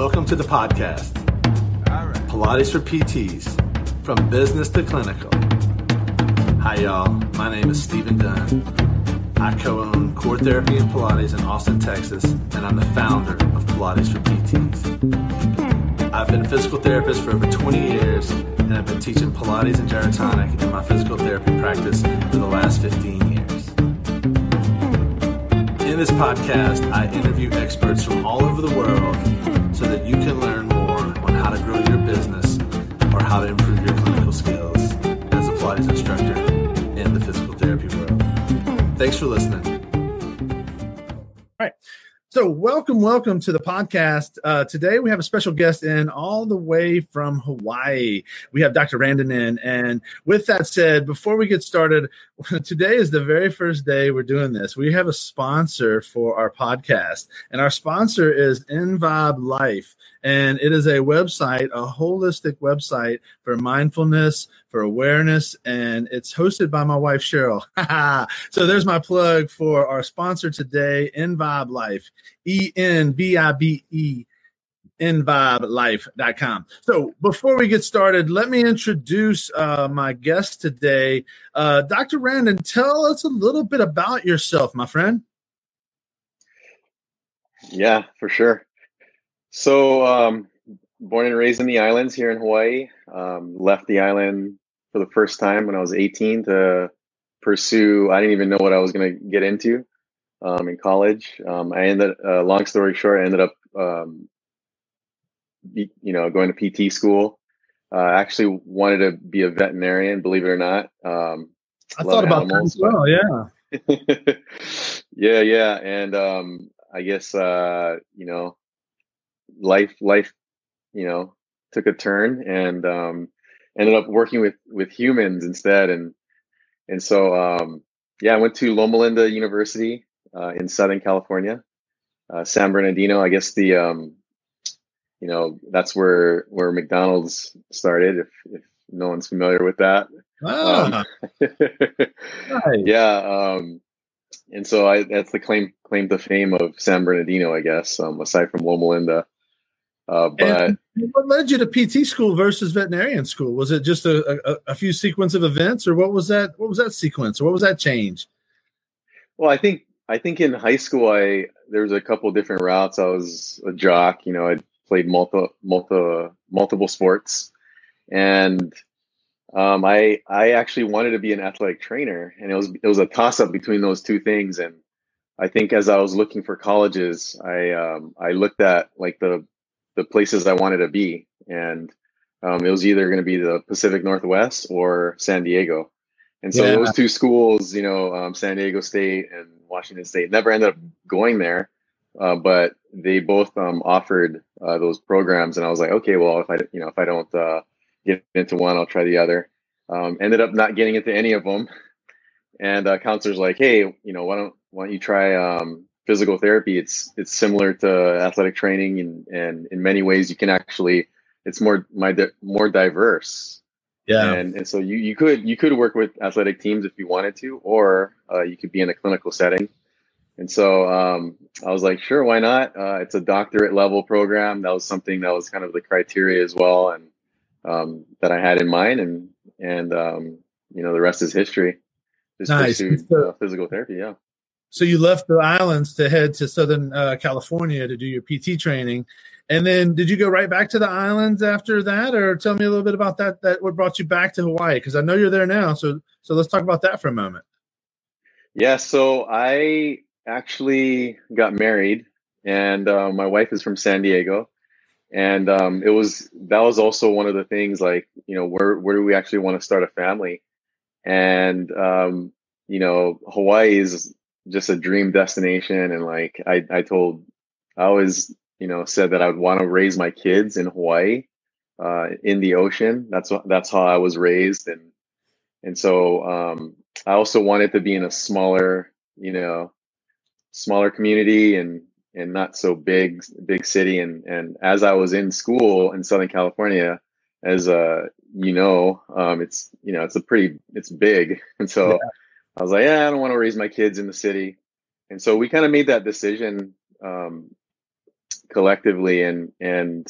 Welcome to the podcast. Pilates for PTs, from business to clinical. Hi, y'all. My name is Stephen Dunn. I co own Core Therapy and Pilates in Austin, Texas, and I'm the founder of Pilates for PTs. I've been a physical therapist for over 20 years, and I've been teaching Pilates and gyrotonic in my physical therapy practice for the last 15 years. In this podcast, I interview experts from all over the world that you can learn more on how to grow your business or how to improve your clinical skills as a Pilates instructor in the physical therapy world. Thanks for listening. So, welcome, welcome to the podcast. Uh, today, we have a special guest in all the way from Hawaii. We have Dr. Randon in. And with that said, before we get started, today is the very first day we're doing this. We have a sponsor for our podcast, and our sponsor is Envibe Life. And it is a website, a holistic website for mindfulness, for awareness, and it's hosted by my wife, Cheryl. so there's my plug for our sponsor today, Envibe Life, E N V I B E envibelife.com. So before we get started, let me introduce uh, my guest today. Uh, Dr. Randon, tell us a little bit about yourself, my friend. Yeah, for sure. So, um, born and raised in the islands here in Hawaii. Um, left the island for the first time when I was 18 to pursue. I didn't even know what I was going to get into um, in college. Um, I ended. Uh, long story short, I ended up, um, be, you know, going to PT school. Uh, I actually wanted to be a veterinarian, believe it or not. Um, I thought about animals, that as well. Yeah. yeah, yeah, and um, I guess uh, you know life life you know took a turn and um, ended up working with with humans instead and and so um, yeah i went to loma linda university uh, in southern california uh, san bernardino i guess the um, you know that's where where mcdonald's started if if no one's familiar with that ah, um, nice. yeah um, and so I, that's the claim claim to fame of San Bernardino, I guess. Um, aside from Loma Linda, uh, but and what led you to PT school versus veterinarian school? Was it just a, a, a, few sequence of events, or what was that? What was that sequence, or what was that change? Well, I think I think in high school, I there was a couple different routes. I was a jock, you know, I played multi, multi, multiple sports, and um, I I actually wanted to be an athletic trainer, and it was it was a toss up between those two things. And I think as I was looking for colleges, I um, I looked at like the the places I wanted to be, and um, it was either going to be the Pacific Northwest or San Diego. And so yeah. those two schools, you know, um, San Diego State and Washington State, never ended up going there, uh, but they both um, offered uh, those programs, and I was like, okay, well, if I, you know, if I don't uh, get into one, I'll try the other. Um, ended up not getting into any of them, and uh, counselors like, hey, you know, why don't why don't you try um, physical therapy, it's it's similar to athletic training, and and in many ways you can actually it's more my more diverse. Yeah, and and so you you could you could work with athletic teams if you wanted to, or uh, you could be in a clinical setting. And so um, I was like, sure, why not? Uh, it's a doctorate level program. That was something that was kind of the criteria as well, and um, that I had in mind, and and um, you know the rest is history. Just nice. pursued uh, physical therapy. Yeah. So you left the islands to head to Southern uh, California to do your PT training, and then did you go right back to the islands after that, or tell me a little bit about that? That what brought you back to Hawaii? Because I know you're there now. So so let's talk about that for a moment. Yeah. So I actually got married, and uh, my wife is from San Diego, and um, it was that was also one of the things like you know where where do we actually want to start a family, and um, you know Hawaii is just a dream destination. And like I, I told, I always, you know, said that I would want to raise my kids in Hawaii, uh, in the ocean. That's what, that's how I was raised. And, and so, um, I also wanted to be in a smaller, you know, smaller community and, and not so big, big city. And, and as I was in school in Southern California, as, uh, you know, um, it's, you know, it's a pretty, it's big. And so, I was like, yeah, I don't want to raise my kids in the city. And so we kind of made that decision um, collectively, and and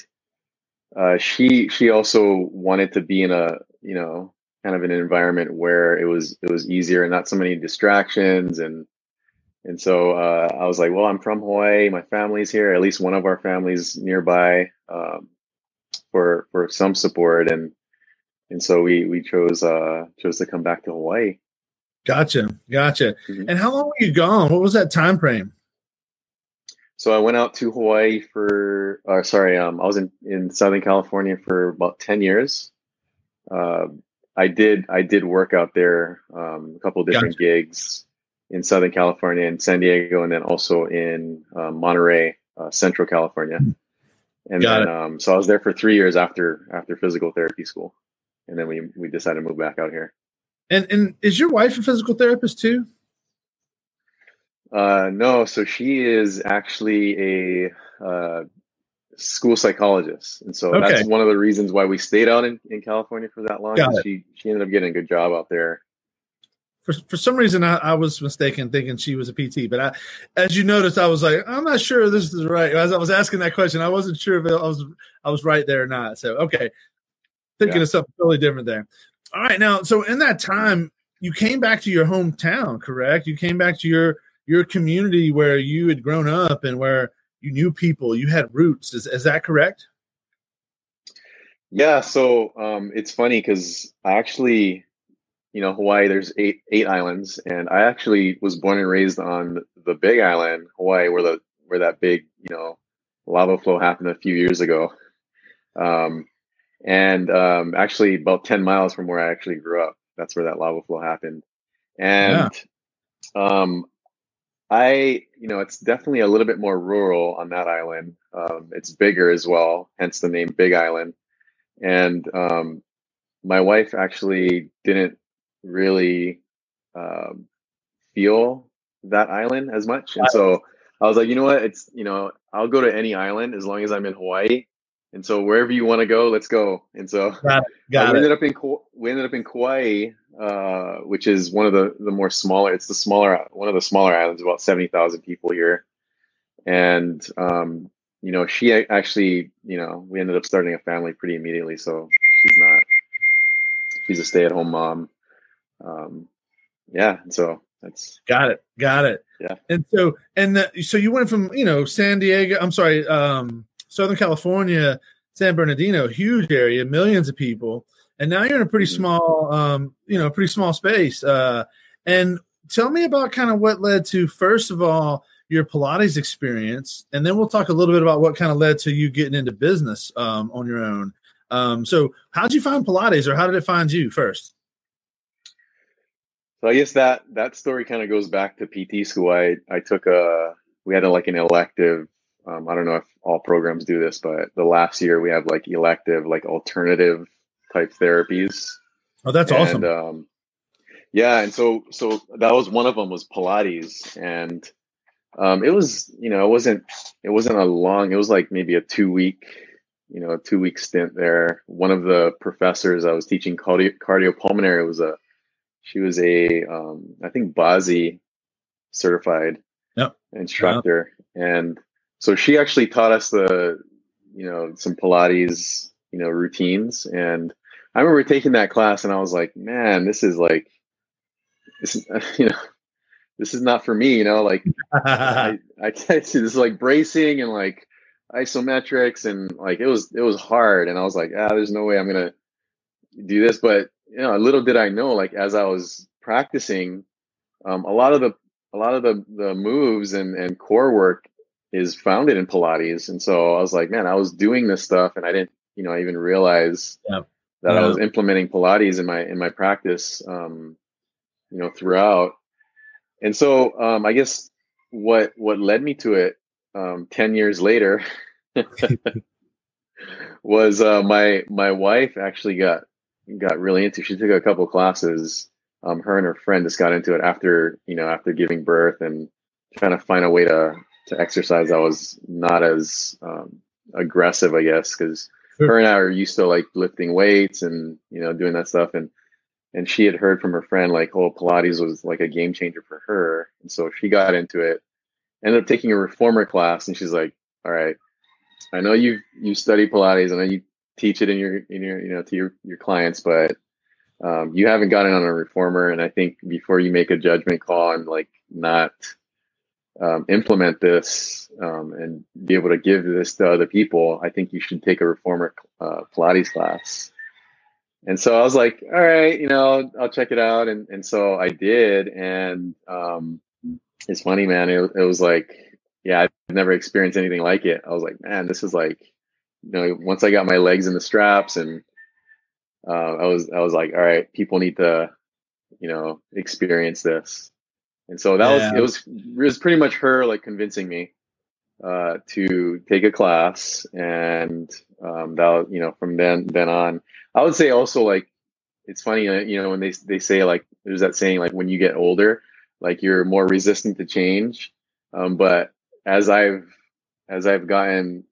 uh, she she also wanted to be in a you know kind of an environment where it was it was easier and not so many distractions and and so uh, I was like, well, I'm from Hawaii. My family's here. At least one of our families nearby um, for for some support, and and so we we chose uh, chose to come back to Hawaii. Gotcha, gotcha. Mm-hmm. And how long were you gone? What was that time frame? So I went out to Hawaii for, uh, sorry, um, I was in, in Southern California for about 10 years. Uh, I did, I did work out there, um, a couple different gotcha. gigs in Southern California and San Diego, and then also in uh, Monterey, uh, Central California. Hmm. And Got then, um, so I was there for three years after, after physical therapy school. And then we, we decided to move back out here. And, and is your wife a physical therapist too? Uh, no, so she is actually a uh, school psychologist, and so okay. that's one of the reasons why we stayed out in, in California for that long. She she ended up getting a good job out there. For, for some reason, I, I, was mistaken thinking she was a PT, but I, as you noticed, I was like, I'm not sure this is right. As I was asking that question, I wasn't sure if I was I was right there or not. So okay, thinking yeah. of something totally different there. All right, now, so in that time, you came back to your hometown, correct? You came back to your your community where you had grown up and where you knew people, you had roots. Is, is that correct? Yeah. So um, it's funny because I actually, you know, Hawaii, there's eight eight islands, and I actually was born and raised on the Big Island, Hawaii, where the where that big, you know, lava flow happened a few years ago. Um, and um, actually, about ten miles from where I actually grew up, that's where that lava flow happened. And yeah. um, I, you know, it's definitely a little bit more rural on that island. Um, it's bigger as well, hence the name Big Island. And um, my wife actually didn't really um, feel that island as much, and so I was like, you know what? It's you know, I'll go to any island as long as I'm in Hawaii. And so wherever you want to go, let's go. And so got it, got we ended up in we ended up in Kauai, uh, which is one of the the more smaller. It's the smaller one of the smaller islands, about seventy thousand people here. And um, you know, she actually, you know, we ended up starting a family pretty immediately. So she's not she's a stay at home mom. Um, yeah, so that's got it, got it. Yeah, and so and the, so you went from you know San Diego. I'm sorry. Um, Southern California, San Bernardino, huge area, millions of people, and now you're in a pretty mm-hmm. small, um, you know, pretty small space. Uh, and tell me about kind of what led to first of all your Pilates experience, and then we'll talk a little bit about what kind of led to you getting into business um, on your own. Um, so, how did you find Pilates, or how did it find you first? So I guess that that story kind of goes back to PT school. I I took a we had a, like an elective um, I don't know if all programs do this, but the last year we have like elective, like alternative type therapies. Oh, that's and, awesome. Um, yeah, and so so that was one of them was Pilates, and um, it was you know it wasn't it wasn't a long. It was like maybe a two week you know a two week stint there. One of the professors I was teaching cardio cardiopulmonary was a she was a um, I think BASI certified yep. instructor, yep. and so she actually taught us the you know some pilates you know routines. And i remember taking that class and i was like man this is like this is you know this is not for me you know like I, I can't see this is like bracing and like isometrics and like it was it was hard. And i was like ah there's no way i'm gonna do this. But you know little did i know like as i was practicing um, a lot of the a lot of the the moves and and core work is founded in Pilates. And so I was like, man, I was doing this stuff and I didn't, you know, even realize that yeah. I was implementing Pilates in my in my practice um, you know, throughout. And so um I guess what what led me to it um 10 years later was uh my my wife actually got got really into she took a couple classes um her and her friend just got into it after you know after giving birth and trying to find a way to to exercise, I was not as um, aggressive, I guess, because sure. her and I are used to like lifting weights and you know doing that stuff, and and she had heard from her friend like, oh, Pilates was like a game changer for her, and so she got into it. Ended up taking a reformer class, and she's like, all right, I know you you study Pilates. I know you teach it in your in your you know to your your clients, but um, you haven't gotten on a reformer. And I think before you make a judgment call and like not um, implement this um, and be able to give this to other people, I think you should take a reformer uh, Pilates class. And so I was like, all right, you know, I'll check it out. And, and so I did. And um, it's funny, man. It, it was like, yeah, I've never experienced anything like it. I was like, man, this is like, you know, once I got my legs in the straps and uh, I was, I was like, all right, people need to, you know, experience this. And so that yeah. was, it was, it was pretty much her like convincing me uh, to take a class. And um, that, you know, from then, then on, I would say also like, it's funny, uh, you know, when they, they say like, there's that saying, like when you get older, like you're more resistant to change. Um, but as I've, as I've gotten,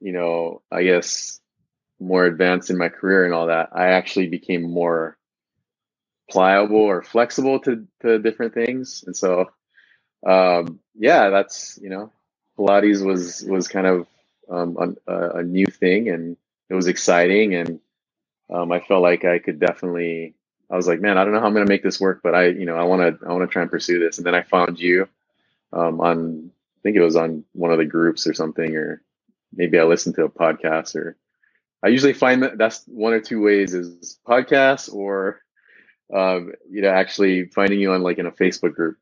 you know, I guess more advanced in my career and all that, I actually became more pliable or flexible to, to different things. And so, um, yeah, that's, you know, Pilates was, was kind of, um, a, a, new thing and it was exciting. And, um, I felt like I could definitely, I was like, man, I don't know how I'm going to make this work, but I, you know, I want to, I want to try and pursue this. And then I found you, um, on, I think it was on one of the groups or something, or maybe I listened to a podcast or I usually find that that's one or two ways is podcasts or um, you know, actually finding you on like in a Facebook group.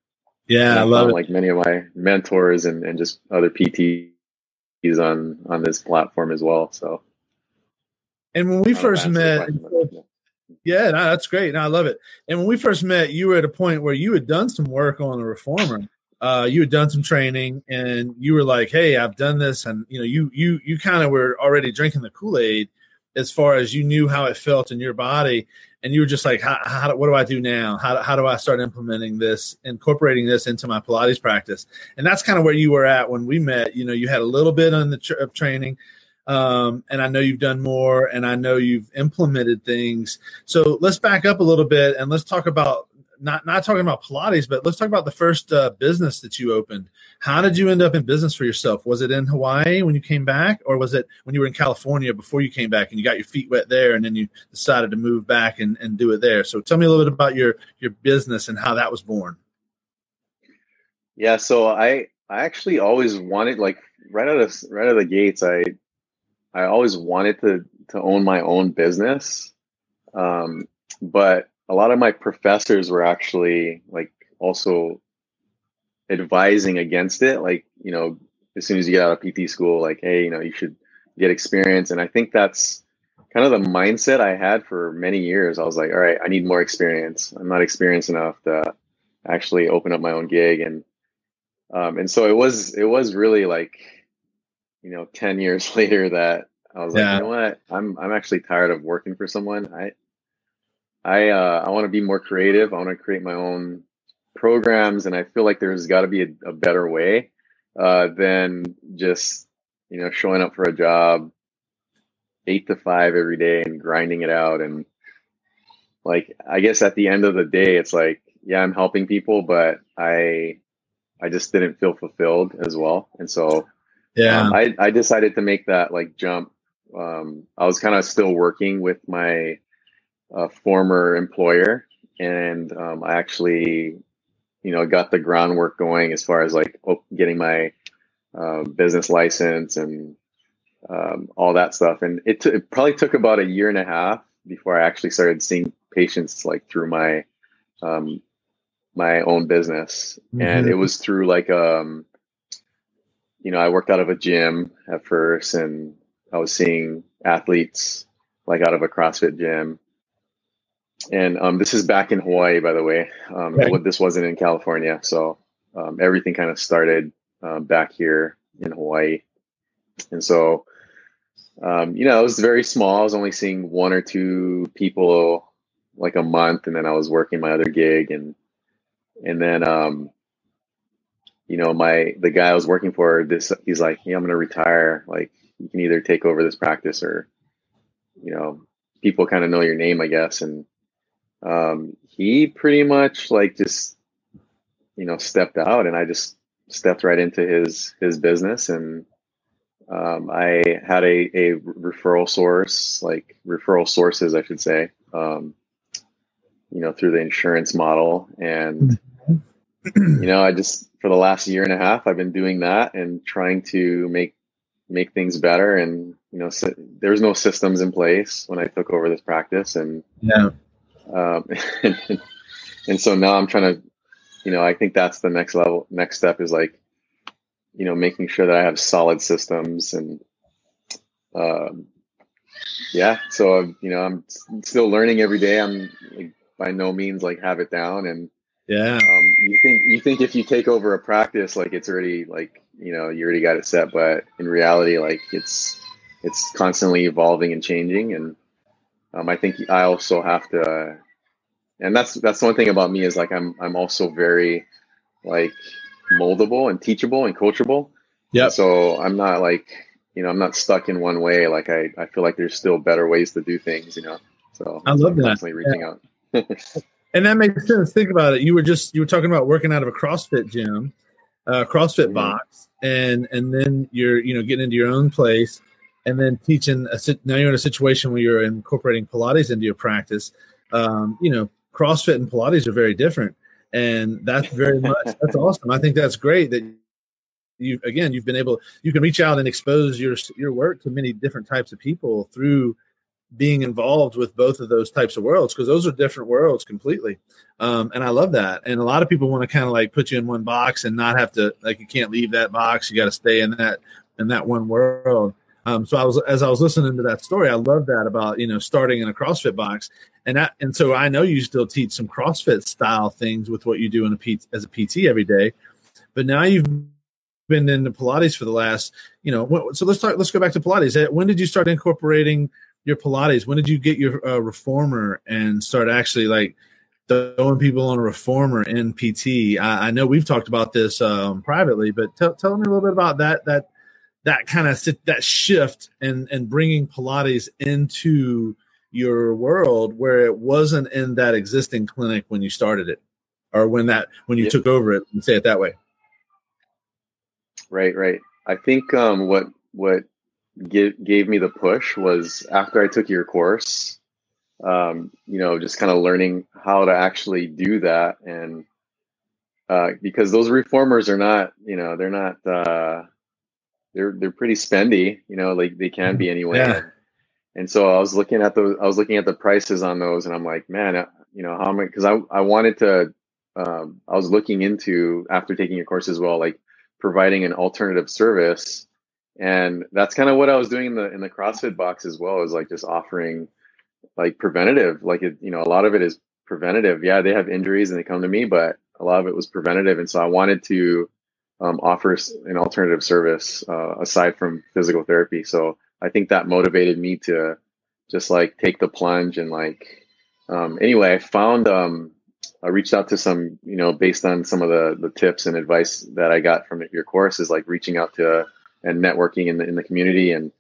Yeah, I love it. Like many of my mentors and, and just other PTs on on this platform as well. So, and when we first met, yeah, no, that's great. No, I love it. And when we first met, you were at a point where you had done some work on the reformer. Uh, you had done some training, and you were like, "Hey, I've done this," and you know, you you you kind of were already drinking the Kool Aid as far as you knew how it felt in your body and you were just like how, how what do i do now? How, how do i start implementing this incorporating this into my pilates practice? And that's kind of where you were at when we met. You know you had a little bit on the tr- of training um, and i know you've done more and i know you've implemented things. So let's back up a little bit and let's talk about not not talking about Pilates, but let's talk about the first uh, business that you opened. How did you end up in business for yourself? Was it in Hawaii when you came back, or was it when you were in California before you came back and you got your feet wet there, and then you decided to move back and, and do it there? So tell me a little bit about your your business and how that was born. Yeah, so I I actually always wanted like right out of right out of the gates I I always wanted to to own my own business, um, but a lot of my professors were actually like also advising against it. Like, you know, as soon as you get out of PT school, like, hey, you know, you should get experience. And I think that's kind of the mindset I had for many years. I was like, all right, I need more experience. I'm not experienced enough to actually open up my own gig. And um, and so it was it was really like, you know, 10 years later that I was yeah. like, you know what? I'm I'm actually tired of working for someone. I I uh, I want to be more creative. I want to create my own programs, and I feel like there's got to be a, a, better way uh, than just you know showing up for a job eight to five every day and grinding it out. And like I guess at the end of the day, it's like yeah, I'm helping people, but I I just didn't feel fulfilled as well, and so yeah, um, I I decided to make that like jump. Um, I was kind of still working with my a former employer, and um, I actually, you know, got the groundwork going as far as like getting my uh, business license and um, all that stuff. And it, t- it probably took about a year and a half before I actually started seeing patients like through my um, my own business, mm-hmm. and it was through like um, you know, I worked out of a gym at first, and I was seeing athletes like out of a CrossFit gym and um, this is back in Hawaii, by the way. Um, right. This wasn't in California, so um, everything kind of started uh, back here in Hawaii. And so, um, you know, it was very small. I was only seeing one or two people like a month, and then I was working my other gig, and and then, um, you know, my the guy I was working for, this he's like, "Yeah, I'm going to retire. Like, you can either take over this practice or, you know, people kind of know your name, I guess." And um, he pretty much like just you know stepped out and i just stepped right into his his business and um, I had a, a referral source, like referral sources, I should say, um, you know, through the insurance model. And, mm-hmm. you know, I just, for the last year and a half, I've been doing that and trying to make, make things better. And, you know, so there's no systems in place when I took over this practice. And, yeah. Um, and, and so now I'm trying to, you know, I think that's the next level, next step is like, you know, making sure that I have solid systems and, um, yeah. So I'm, you know, I'm still learning every day. I'm like, by no means like have it down, and yeah. Um, you think you think if you take over a practice, like it's already like you know you already got it set, but in reality, like it's it's constantly evolving and changing, and um, I think I also have to. Uh, and that's that's one thing about me is like I'm I'm also very like moldable and teachable and coachable. Yeah. So I'm not like, you know, I'm not stuck in one way. Like I, I feel like there's still better ways to do things, you know? So I love that. Constantly reaching yeah. out. and that makes sense. Think about it. You were just, you were talking about working out of a CrossFit gym, uh, CrossFit mm-hmm. box, and, and then you're, you know, getting into your own place and then teaching a, now you're in a situation where you're incorporating Pilates into your practice. Um, you know, CrossFit and Pilates are very different and that's very much that's awesome. I think that's great that you again you've been able you can reach out and expose your your work to many different types of people through being involved with both of those types of worlds because those are different worlds completely um, and i love that and a lot of people want to kind of like put you in one box and not have to like you can't leave that box you got to stay in that in that one world um, so I was as I was listening to that story, I love that about you know starting in a CrossFit box, and that, and so I know you still teach some CrossFit style things with what you do in a P, as a PT every day, but now you've been into Pilates for the last you know. So let's talk. Let's go back to Pilates. When did you start incorporating your Pilates? When did you get your uh, reformer and start actually like throwing people on a reformer in PT? I, I know we've talked about this um, privately, but tell, tell me a little bit about that that that kind of that shift and and bringing Pilates into your world where it wasn't in that existing clinic when you started it or when that when you yeah. took over it and say it that way right right i think um what what give, gave me the push was after i took your course um you know just kind of learning how to actually do that and uh because those reformers are not you know they're not uh they're they're pretty spendy, you know, like they can be anyway. Yeah. And so I was looking at those, I was looking at the prices on those, and I'm like, man, uh, you know, how many? Because I I wanted to, um, I was looking into after taking your course as well, like providing an alternative service, and that's kind of what I was doing in the in the CrossFit box as well, is like just offering like preventative, like it, you know, a lot of it is preventative. Yeah, they have injuries and they come to me, but a lot of it was preventative, and so I wanted to um, offers an alternative service uh, aside from physical therapy. So I think that motivated me to just like take the plunge and like um, anyway, I found um, I reached out to some you know based on some of the the tips and advice that I got from your course is like reaching out to and networking in the in the community and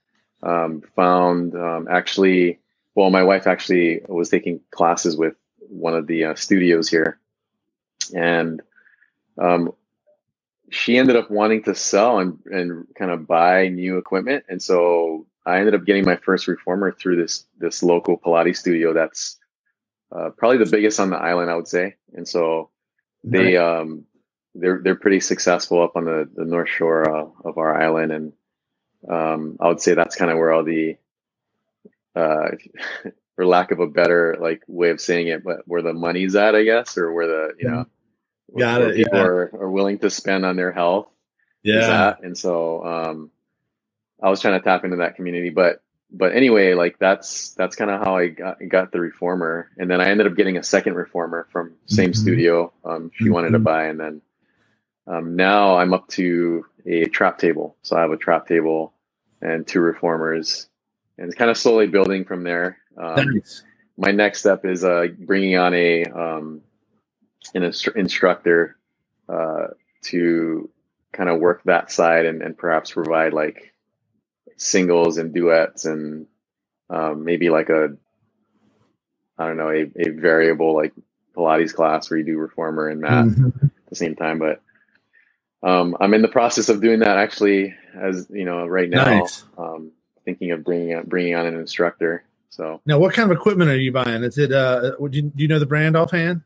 um, found um, actually well my wife actually was taking classes with one of the uh, studios here and um, she ended up wanting to sell and, and kind of buy new equipment. And so I ended up getting my first reformer through this this local Pilates studio that's uh, probably the biggest on the island, I would say. And so they um they're they're pretty successful up on the, the north shore uh, of our island, and um, I would say that's kind of where all the uh, for lack of a better like way of saying it, but where the money's at, I guess, or where the you know Got it. People yeah. are, are willing to spend on their health. Yeah. And so um, I was trying to tap into that community, but but anyway, like that's that's kind of how I got got the reformer, and then I ended up getting a second reformer from same mm-hmm. studio. Um, she mm-hmm. wanted to mm-hmm. buy, and then um, now I'm up to a trap table. So I have a trap table and two reformers, and it's kind of slowly building from there. Um, nice. My next step is uh, bringing on a um, an instru- instructor uh, to kind of work that side and, and perhaps provide like singles and duets and um, maybe like a I don't know a, a variable like Pilates class where you do reformer and mat mm-hmm. at the same time. But um, I'm in the process of doing that actually, as you know, right now. Nice. Um, thinking of bringing on, bringing on an instructor. So Now, what kind of equipment are you buying? Is it uh? Would you do you know the brand offhand?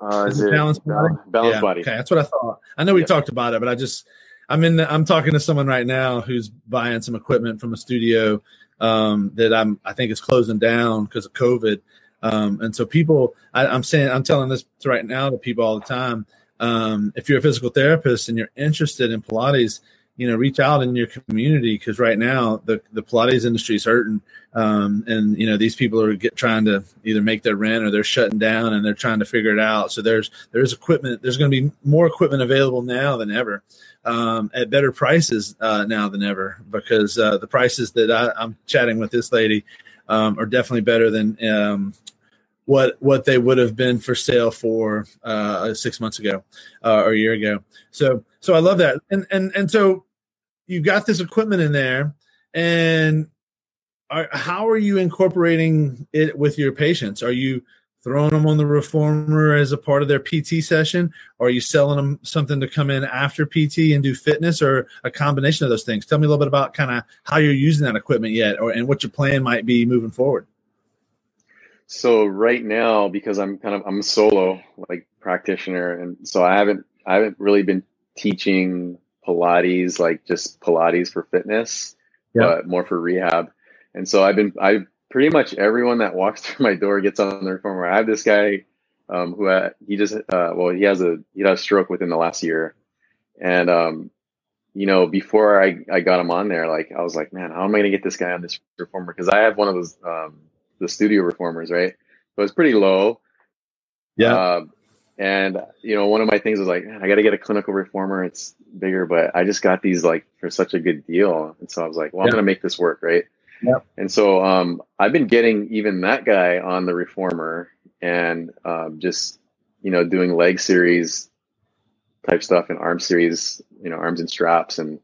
Uh, Is is it it Balance Body? Yeah, Body? Okay, that's what I thought. I know we Yeah. talked about it, but I just I'm in. The, I'm talking to someone right now who's buying some equipment from a studio um, that I'm I think is closing down because of COVID. Um, and so people, I, I'm saying, I'm telling this to right now to people all the time. Um, if you're a physical therapist and you're interested in Pilates, you know, reach out in your community because right now the the Pilates industry is hurting, um, and you know these people are get, trying to either make their rent or they're shutting down and they're trying to figure it out. So there's there's equipment. There's going to be more equipment available now than ever, um, at better prices uh, now than ever because uh, the prices that I, I'm chatting with this lady um, are definitely better than um, what what they would have been for sale for uh, six months ago uh, or a year ago. So so I love that, and and and so you've got this equipment in there, and are, how are you incorporating it with your patients? Are you throwing them on the reformer as a part of their PT session, or are you selling them something to come in after PT and do fitness, or a combination of those things? Tell me a little bit about kind of how you're using that equipment yet, or and what your plan might be moving forward. So right now, because I'm kind of I'm solo like practitioner, and so I haven't I haven't really been teaching Pilates like just Pilates for fitness, Yeah. but more for rehab. And so I've been I pretty much everyone that walks through my door gets on the reformer. I have this guy um, who uh, he just uh, well he has a he had a stroke within the last year, and um, you know before I I got him on there, like I was like, man, how am I gonna get this guy on this reformer? Because I have one of those um, the studio reformers, right? So it's pretty low. Yeah. Uh, and you know, one of my things was like, I got to get a clinical reformer. It's bigger, but I just got these like for such a good deal, and so I was like, well, I'm Yeah. gonna make this work, right? Yep. And so um, I've been getting even that guy on the reformer, and um, just you know doing leg series type stuff and arm series, you know, arms and straps, and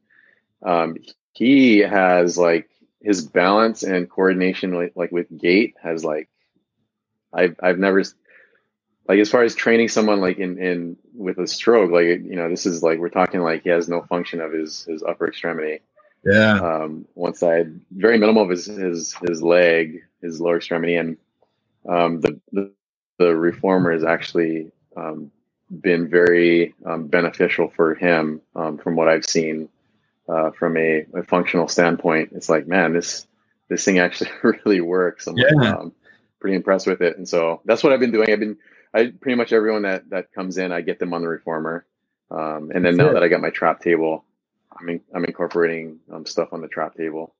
um, he has like his balance and coordination like, like with gait has like I've I've never like as far as training someone like in in with a stroke like you know this is like we're talking like he has no function of his his upper extremity. Yeah. um one side very minimal of his his his leg his lower extremity. And um the the, the reformer has actually um been very um, beneficial for him um, from what I've seen uh, from a, a functional standpoint. It's like man this this thing actually really works. I'm like, um, pretty impressed with it. And so that's what I've been doing. I've been I pretty much everyone that that comes in, I get them on the reformer, um, and then That's now it. that I got my trap table, I'm in, I'm incorporating um, stuff on the trap table.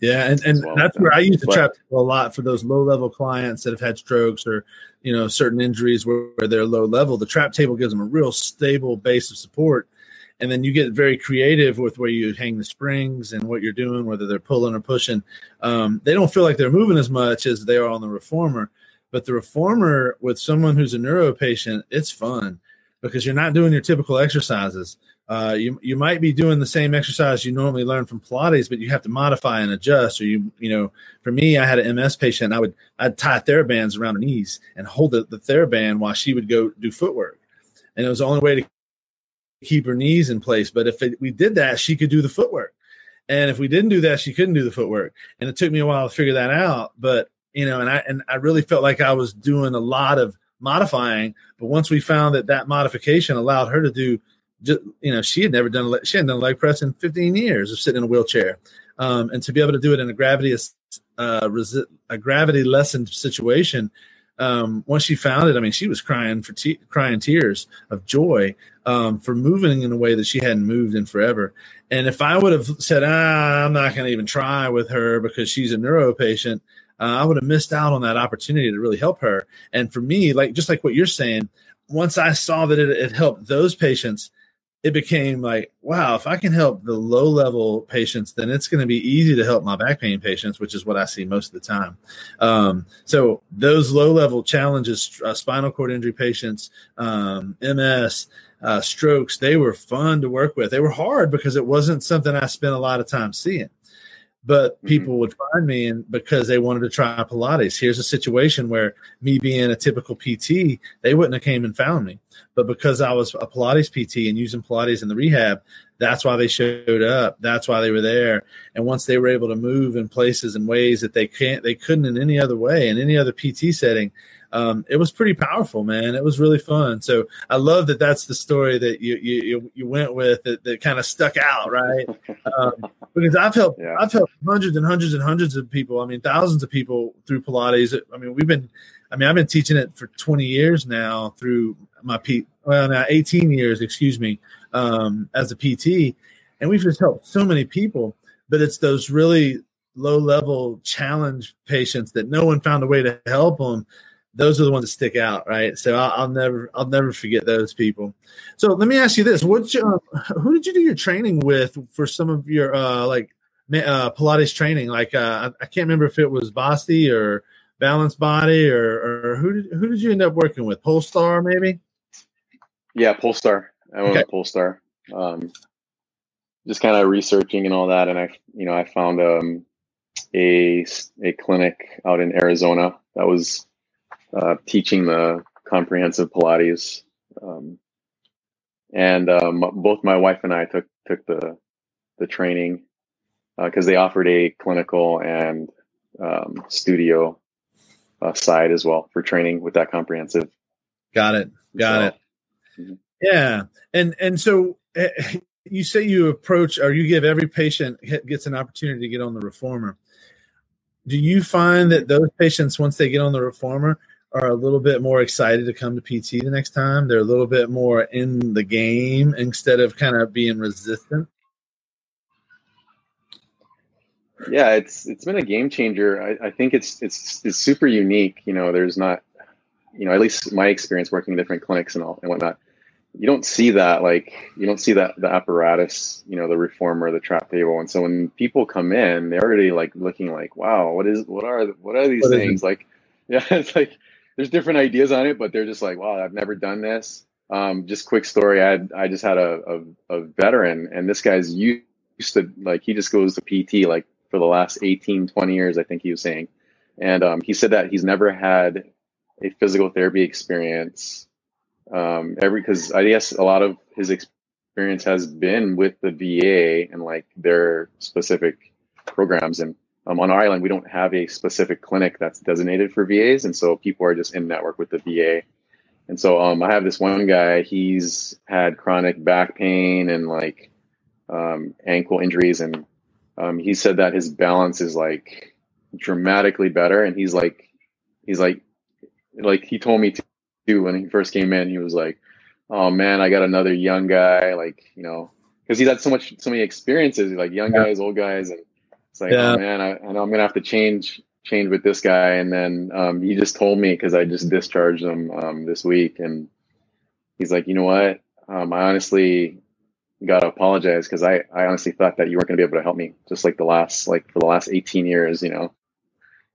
Yeah, and, and well. that's where I use the But- trap table a lot for those low level clients that have had strokes or you know certain injuries where, where they're low level. The trap table gives them a real stable base of support, and then you get very creative with where you hang the springs and what you're doing, whether they're pulling or pushing. Um, they don't feel like they're moving as much as they are on the reformer, but the reformer with someone who's a neuro patient, it's fun because you're not doing your typical exercises. Uh, you you might be doing the same exercise you normally learn from Pilates, but you have to modify and adjust. Or you you know, for me, I had an MS patient. I would I'd tie TheraBands around her knees and hold the, the TheraBand while she would go do footwork, and it was the only way to keep her knees in place. But if it, we did that, she could do the footwork, and if we didn't do that, she couldn't do the footwork. And it took me a while to figure that out. But you know, and I and I really felt like I was doing a lot of modifying. But once we found that that modification allowed her to do just, you know, she had never done, she hadn't done leg press in 15 years of sitting in a wheelchair. Um, and to be able to do it in a gravity, uh, resi- a gravity lessened situation. Um, once she found it, I mean, she was crying for te- crying tears of joy um, for moving in a way that she hadn't moved in forever. And if I would have said, ah, I'm not going to even try with her because she's a neuro patient, uh, I would have missed out on that opportunity to really help her. And for me, like just like what you're saying, once I saw that it, it helped those patients, it became like, wow, if I can help the low level patients, then it's going to be easy to help my back pain patients, which is what I see most of the time. Um, so those low level challenges, uh, spinal cord injury patients, um, MS, uh, strokes, they were fun to work with. They were hard because it wasn't something I spent a lot of time seeing. But Mm-hmm. people would find me and because they wanted to try Pilates. Here's a situation where me being a typical PT, they wouldn't have came and found me. but because I was a Pilates PT and using Pilates in the rehab, that's why they showed up. That's why they were there. And once they were able to move in places and ways that they can't, they couldn't in any other way in any other PT setting, um, it was pretty powerful, man. It was really fun. So I love that that's the story that you you you went with that, that kind of stuck out, right? Um, because I've helped yeah. I've helped hundreds and hundreds and hundreds of people. I mean, thousands of people through Pilates. I mean, we've been. I mean, I've been teaching it for 20 years now through my P. Well, now 18 years, excuse me, um, as a PT, and we've just helped so many people. But it's those really low level challenge patients that no one found a way to help them those are the ones that stick out, right? So I'll, I'll, never, I'll never forget those people. So let me ask you this: What, uh, who did you do your training with for some of your uh, like uh, Pilates training? Like uh, I can't remember if it was BASI or Balance Body or, or who did who did you end up working with? Polestar, maybe. Yeah, Polestar. I went okay. with Polestar. Um, just kind of researching and all that, and I, you know, I found um, a a clinic out in Arizona that was uh, teaching the comprehensive Pilates. Um, and um, both my wife and I took took the the training because uh, they offered a clinical and um, studio uh, side as well for training with that comprehensive. Got it. Got so, it. Mm-hmm. Yeah, and and so uh, you say you approach or you give every patient gets an opportunity to get on the reformer. Do you find that those patients once they get on the reformer are a little bit more excited to come to PT the next time. They're a little bit more in the game instead of kind of being resistant. Yeah, it's it's been a game changer. I, I think it's it's it's super unique. You know, there's not, you know, at least my experience working in different clinics and all and whatnot. You don't see that like you don't see that the apparatus, you know, the reformer, the trap table, and so when people come in, they're already like looking like, wow, what is what are what are these what things like? Yeah, it's like there's different ideas on it, but they're just like, wow, I've never done this. Um, just quick story. I had, I just had a, a, a, veteran and this guy's used to like, he just goes to PT like for the last 18, 20 years, I think he was saying. And, um, he said that he's never had a physical therapy experience. Um, every, cause I guess a lot of his experience has been with the VA and like their specific programs. And um, on our island, we don't have a specific clinic that's designated for VAs, and so people are just in network with the VA. And so um, I have this one guy. He's had chronic back pain and like um, ankle injuries, and um, he said that his balance is like dramatically better. And he's like, he's like, like he told me to do when he first came in. He was like, "Oh man, I got another young guy." Like you know, because he's had so much, so many experiences, like young guys, old guys, and it's like, yeah. oh man, I, I, know I'm gonna have to change change with this guy. And then um, he just told me because I just discharged him um, this week, and he's like, you know what? Um, I honestly got to apologize because I, I honestly thought that you weren't going to be able to help me just like the last like for the last 18 years, you know.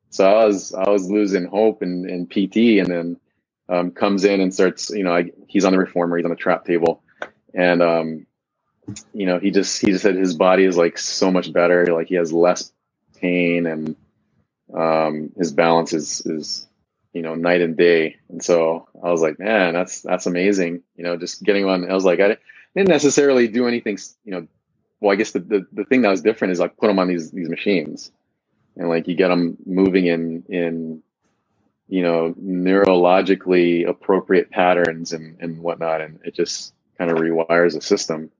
So I was I was losing hope in, in PT, and then um, comes in and starts, you know, I, he's on the reformer, he's on the trap table, and um, you know, he just he just said his body is like so much better. Like he has less pain and um, his balance is is you know night and day. And so I was like, man, that's that's amazing. You know, just getting on. I was like, I didn't necessarily do anything. You know, well, I guess the the, the thing that was different is like put them on these these machines, and like you get them moving in in you know neurologically appropriate patterns and and whatnot, and it just kind of rewires the system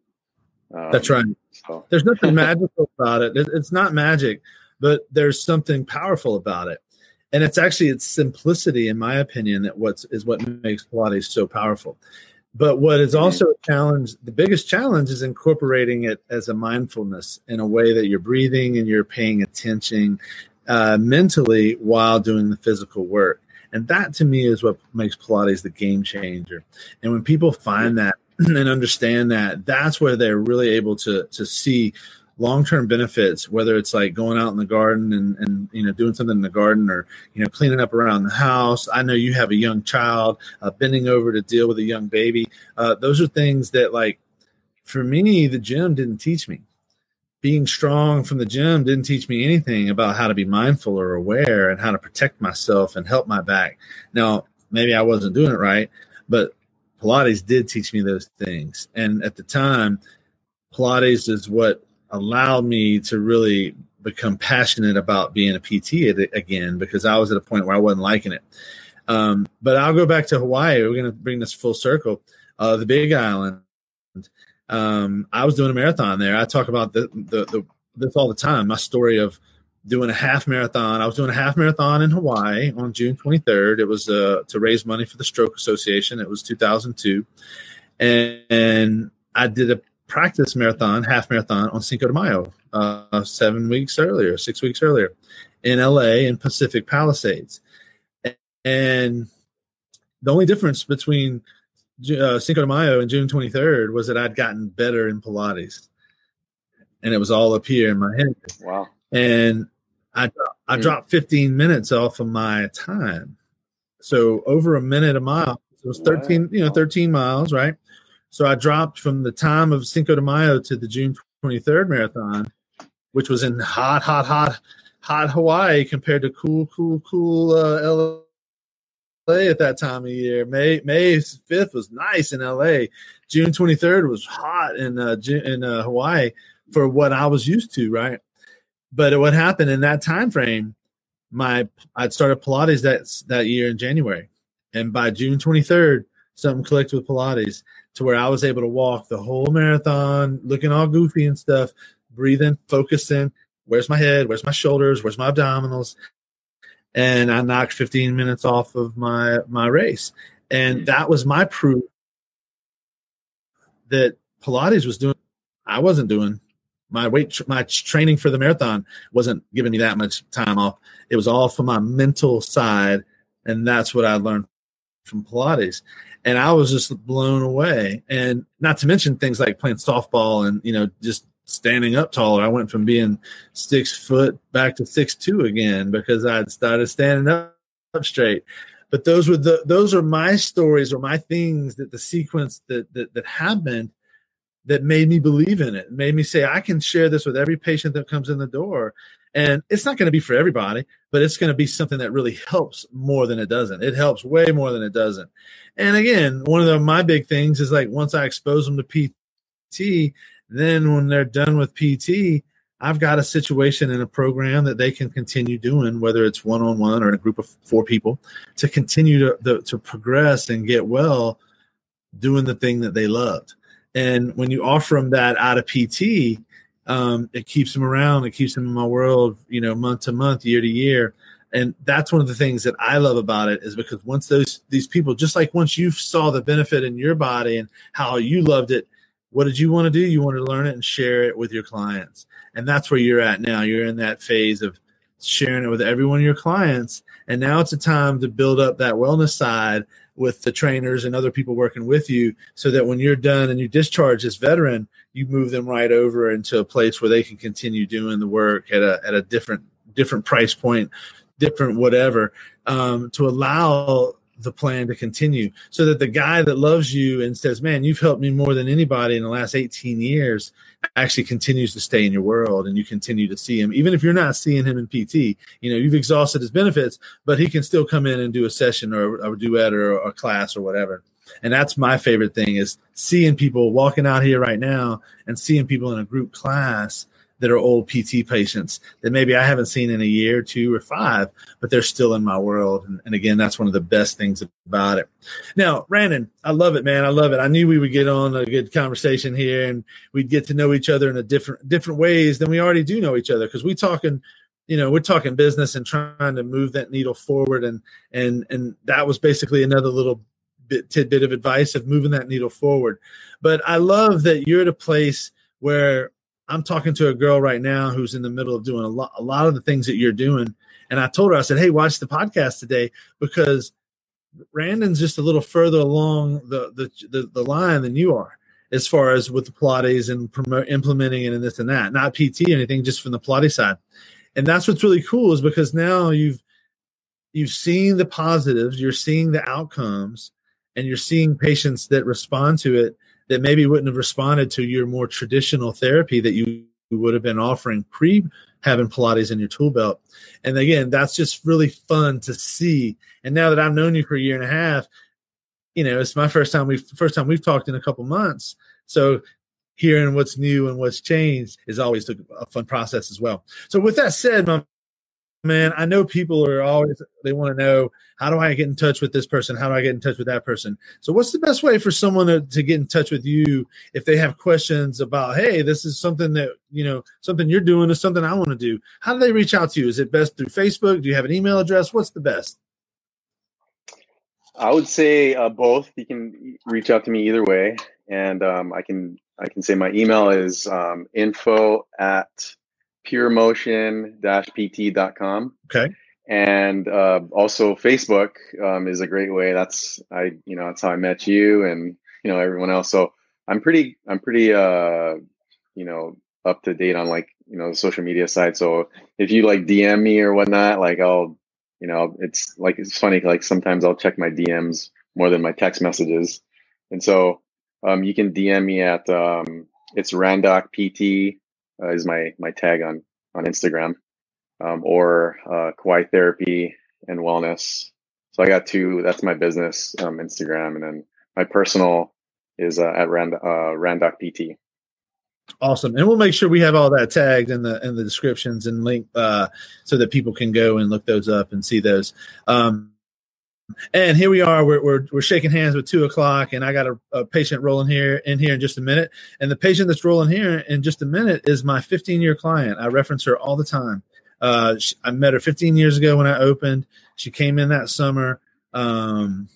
um, That's right. So. There's nothing magical about it. It's not magic, but there's something powerful about it. And it's actually its simplicity, in my opinion, that what's is what makes Pilates so powerful. But what is also a challenge, the biggest challenge is incorporating it as a mindfulness in a way that you're breathing and you're paying attention uh, mentally while doing the physical work. And that to me is what makes Pilates the game changer. And when people find that and understand that that's where they're really able to to see long-term benefits whether it's like going out in the garden and, and you know doing something in the garden or you know cleaning up around the house. I know you have a young child uh, bending over to deal with a young baby. Uh, those are things that like for me the gym didn't teach me. Being strong from the gym didn't teach me anything about how to be mindful or aware and how to protect myself and help my back. Now maybe i wasn't doing it right but Pilates did teach me those things. And at the time, Pilates is what allowed me to really become passionate about being a PT again because I was at a point where I wasn't liking it. Um, but I'll go back to Hawaii. We're going to bring this full circle. Uh, the Big Island. Um, I was doing a marathon there. I talk about the, the, the this all the time. My story of doing a half marathon. I was doing a half marathon in Hawaii on June 23rd. It was uh, to raise money for the Stroke Association. It was 2002, and, and I did a practice marathon, half marathon on Cinco de Mayo, uh, seven weeks earlier, six weeks earlier, in LA in Pacific Palisades. And the only difference between uh, Cinco de Mayo and June 23rd was that I'd gotten better in Pilates, and it was all up here in my head. Wow! And I I dropped 15 minutes off of my time, so over a minute a mile. So it was 13, wow. you know, 13 miles, right? So I dropped from the time of Cinco de Mayo to the June 23rd marathon, which was in hot, hot, hot, hot Hawaii compared to cool, cool, cool uh, LA at that time of year. May May 5th was nice in LA. June 23rd was hot in uh, in uh, Hawaii for what I was used to, right? But what happened in that time frame, my I'd started Pilates that that year in January, and by June 23rd, something clicked with Pilates to where I was able to walk the whole marathon, looking all goofy and stuff, breathing, focusing. Where's my head? Where's my shoulders? Where's my abdominals? And I knocked 15 minutes off of my my race, and hmm. that was my proof that Pilates was doing. I wasn't doing my weight. My training for the marathon wasn't giving me that much time off. It was all for my mental side, and that's what I learned from Pilates and I was just blown away. And not to mention things like playing softball and you know just standing up taller. I went from being six foot back to six two again because I'd started standing up, up straight. But those were the those are my stories or my things that the sequence that that, that happened that made me believe in it, made me say I can share this with every patient that comes in the door. And it's not going to be for everybody, but it's going to be something that really helps more than it doesn't. It helps way more than it doesn't. And again, one of the, my big things is like once I expose them to PT, then when they're done with PT, I've got a situation in a program that they can continue doing, whether it's one on one or in a group of four people, to continue to, the, to progress and get well doing the thing that they loved. And when you offer them that out of PT, um, it keeps them around. It keeps them in my world, you know, month to month, year to year. And that's one of the things that I love about it is because once those these people, just like once you saw the benefit in your body and how you loved it, what did you want to do? You want to learn it and share it with your clients. And that's where you're at now. You're in that phase of sharing it with every one of your clients. And now it's a time to build up that wellness side with the trainers and other people working with you so that when you're done and you discharge this veteran, you move them right over into a place where they can continue doing the work at a, at a different, different price point, different whatever, um, to allow the plan to continue so that the guy that loves you and says, man, you've helped me more than anybody in the last 18 years actually continues to stay in your world and you continue to see him. Even if you're not seeing him in PT, you know, you've exhausted his benefits, but he can still come in and do a session or, a duet or a class or whatever. And that's my favorite thing is seeing people walking out here right now and seeing people in a group class that are old PT patients that maybe I haven't seen in a year, two, or five, but they're still in my world. And, and, again, that's one of the best things about it. Now, Brandon, I love it, man. I love it. I knew we would get on a good conversation here and we'd get to know each other in a different different ways than we already do know each other because we talking you know we're talking business and trying to move that needle forward and and and that was basically another little bit tidbit of advice of moving that needle forward but i love that you're at a place where I'm talking to a girl right now who's in the middle of doing a lot, a lot of the things that you're doing. And I told her, I said, Hey, watch the podcast today because Brandon's just a little further along the, the, the, the line than you are as far as with the Pilates and promote, implementing it and this and that, not PT or anything, just from the Pilates side. And that's what's really cool is because now you've, you've seen the positives, you're seeing the outcomes, and you're seeing patients that respond to it that maybe wouldn't have responded to your more traditional therapy that you would have been offering pre having Pilates in your tool belt. And again, that's just really fun to see. And now that I've known you for a year and a half, you know, it's my first time we've first time we've talked in a couple months. So hearing what's new and what's changed is always a fun process as well. So with that said, my man, I know people are always they want to know how do I get in touch with this person? How do I get in touch with that person? So what's the best way for someone to, to get in touch with you if they have questions about, hey, this is something that you know, something you're doing is something I want to do. How do they reach out to you? Is it best through Facebook? Do you have an email address? What's the best? I would say uh, both. You can reach out to me either way, and um, I can I can say my email is um, info at puremotion-pt.com. Okay. And uh, also Facebook um, is a great way. That's I you know that's how I met you and you know everyone else. So I'm pretty I'm pretty uh you know up to date on like you know the social media side. So if you like DM me or whatnot, like I'll you know it's like it's funny like sometimes i'll check my dms more than my text messages and so um, you can dm me at um, it's randoc pt uh, is my my tag on on instagram um, or uh, Kauai therapy and wellness. So i got two that's my business um, instagram and then my personal is uh, at Rand, uh, randoc pt Awesome, and we'll make sure we have all that tagged in the in the descriptions and link uh, so that people can go and look those up and see those. Um, and here we are. We're, we're, we're shaking hands with two o'clock, and I got a, a, patient rolling here in here in just a minute. And the patient that's rolling here in just a minute is my 15 year client. I reference her all the time. Uh, she, I met her 15 years ago when I opened. She came in that summer. Um,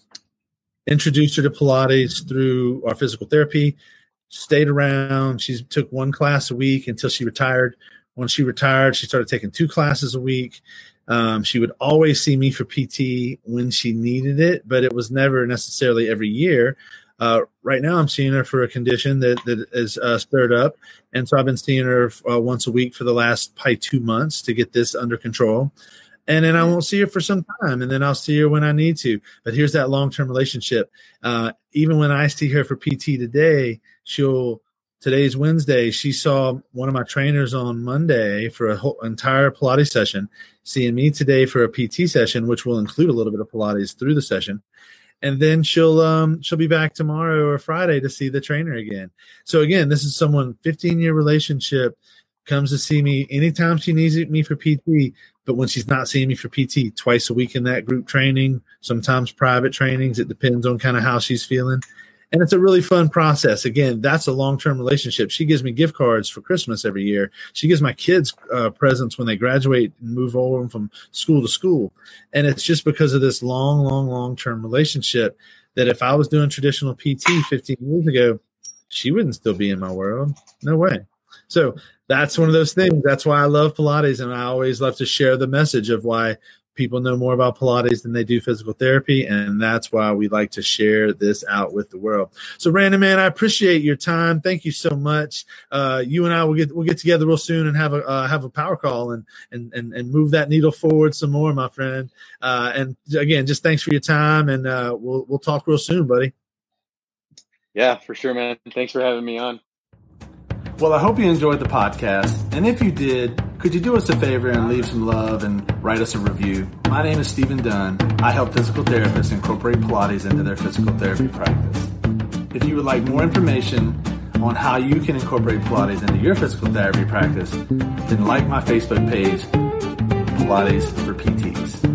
introduced her to Pilates through our physical therapy stayed around. She took one class a week until she retired. When she retired, she started taking two classes a week. Um, she would always see me for PT when she needed it, but it was never necessarily every year. Uh, right now, I'm seeing her for a condition that that is uh, stirred up, and so I've been seeing her uh, once a week for the last probably two months to get this under control and then I won't see her for some time, and then I'll see her when I need to. But here's that long term relationship. Uh, even when I see her for PT today, she'll. Today's Wednesday. She saw one of my trainers on Monday for a whole entire Pilates session. Seeing me today for a PT session, which will include a little bit of Pilates through the session and then she'll um she'll be back tomorrow or Friday to see the trainer again. So again, this is someone 15 year relationship comes to see me anytime she needs me for PT. But when she's not seeing me for PT, twice a week in that group training, sometimes private trainings, it depends on kind of how she's feeling. And it's a really fun process. Again, that's a long term relationship. She gives me gift cards for Christmas every year. She gives my kids uh, presents when they graduate and move over from school to school. And it's just because of this long, long, long term relationship that if I was doing traditional PT 15 years ago, she wouldn't still be in my world. No way. So that's one of those things. That's why I love Pilates, and I always love to share the message of why people know more about Pilates than they do physical therapy, and that's why we like to share this out with the world. So, Brandon man, I appreciate your time. Thank you so much. Uh, you and I will get we'll get together real soon and have a uh, have a power call and and and and move that needle forward some more, my friend. Uh, and again, just thanks for your time, and uh, we'll we'll talk real soon, buddy. Yeah, for sure, man. Thanks for having me on. Well, I hope you enjoyed the podcast. And if you did, could you do us a favor and leave some love and write us a review? My name is Stephen Dunn. I help physical therapists incorporate Pilates into their physical therapy practice. If you would like more information on how you can incorporate Pilates into your physical therapy practice, then like my Facebook page, Pilates for PT.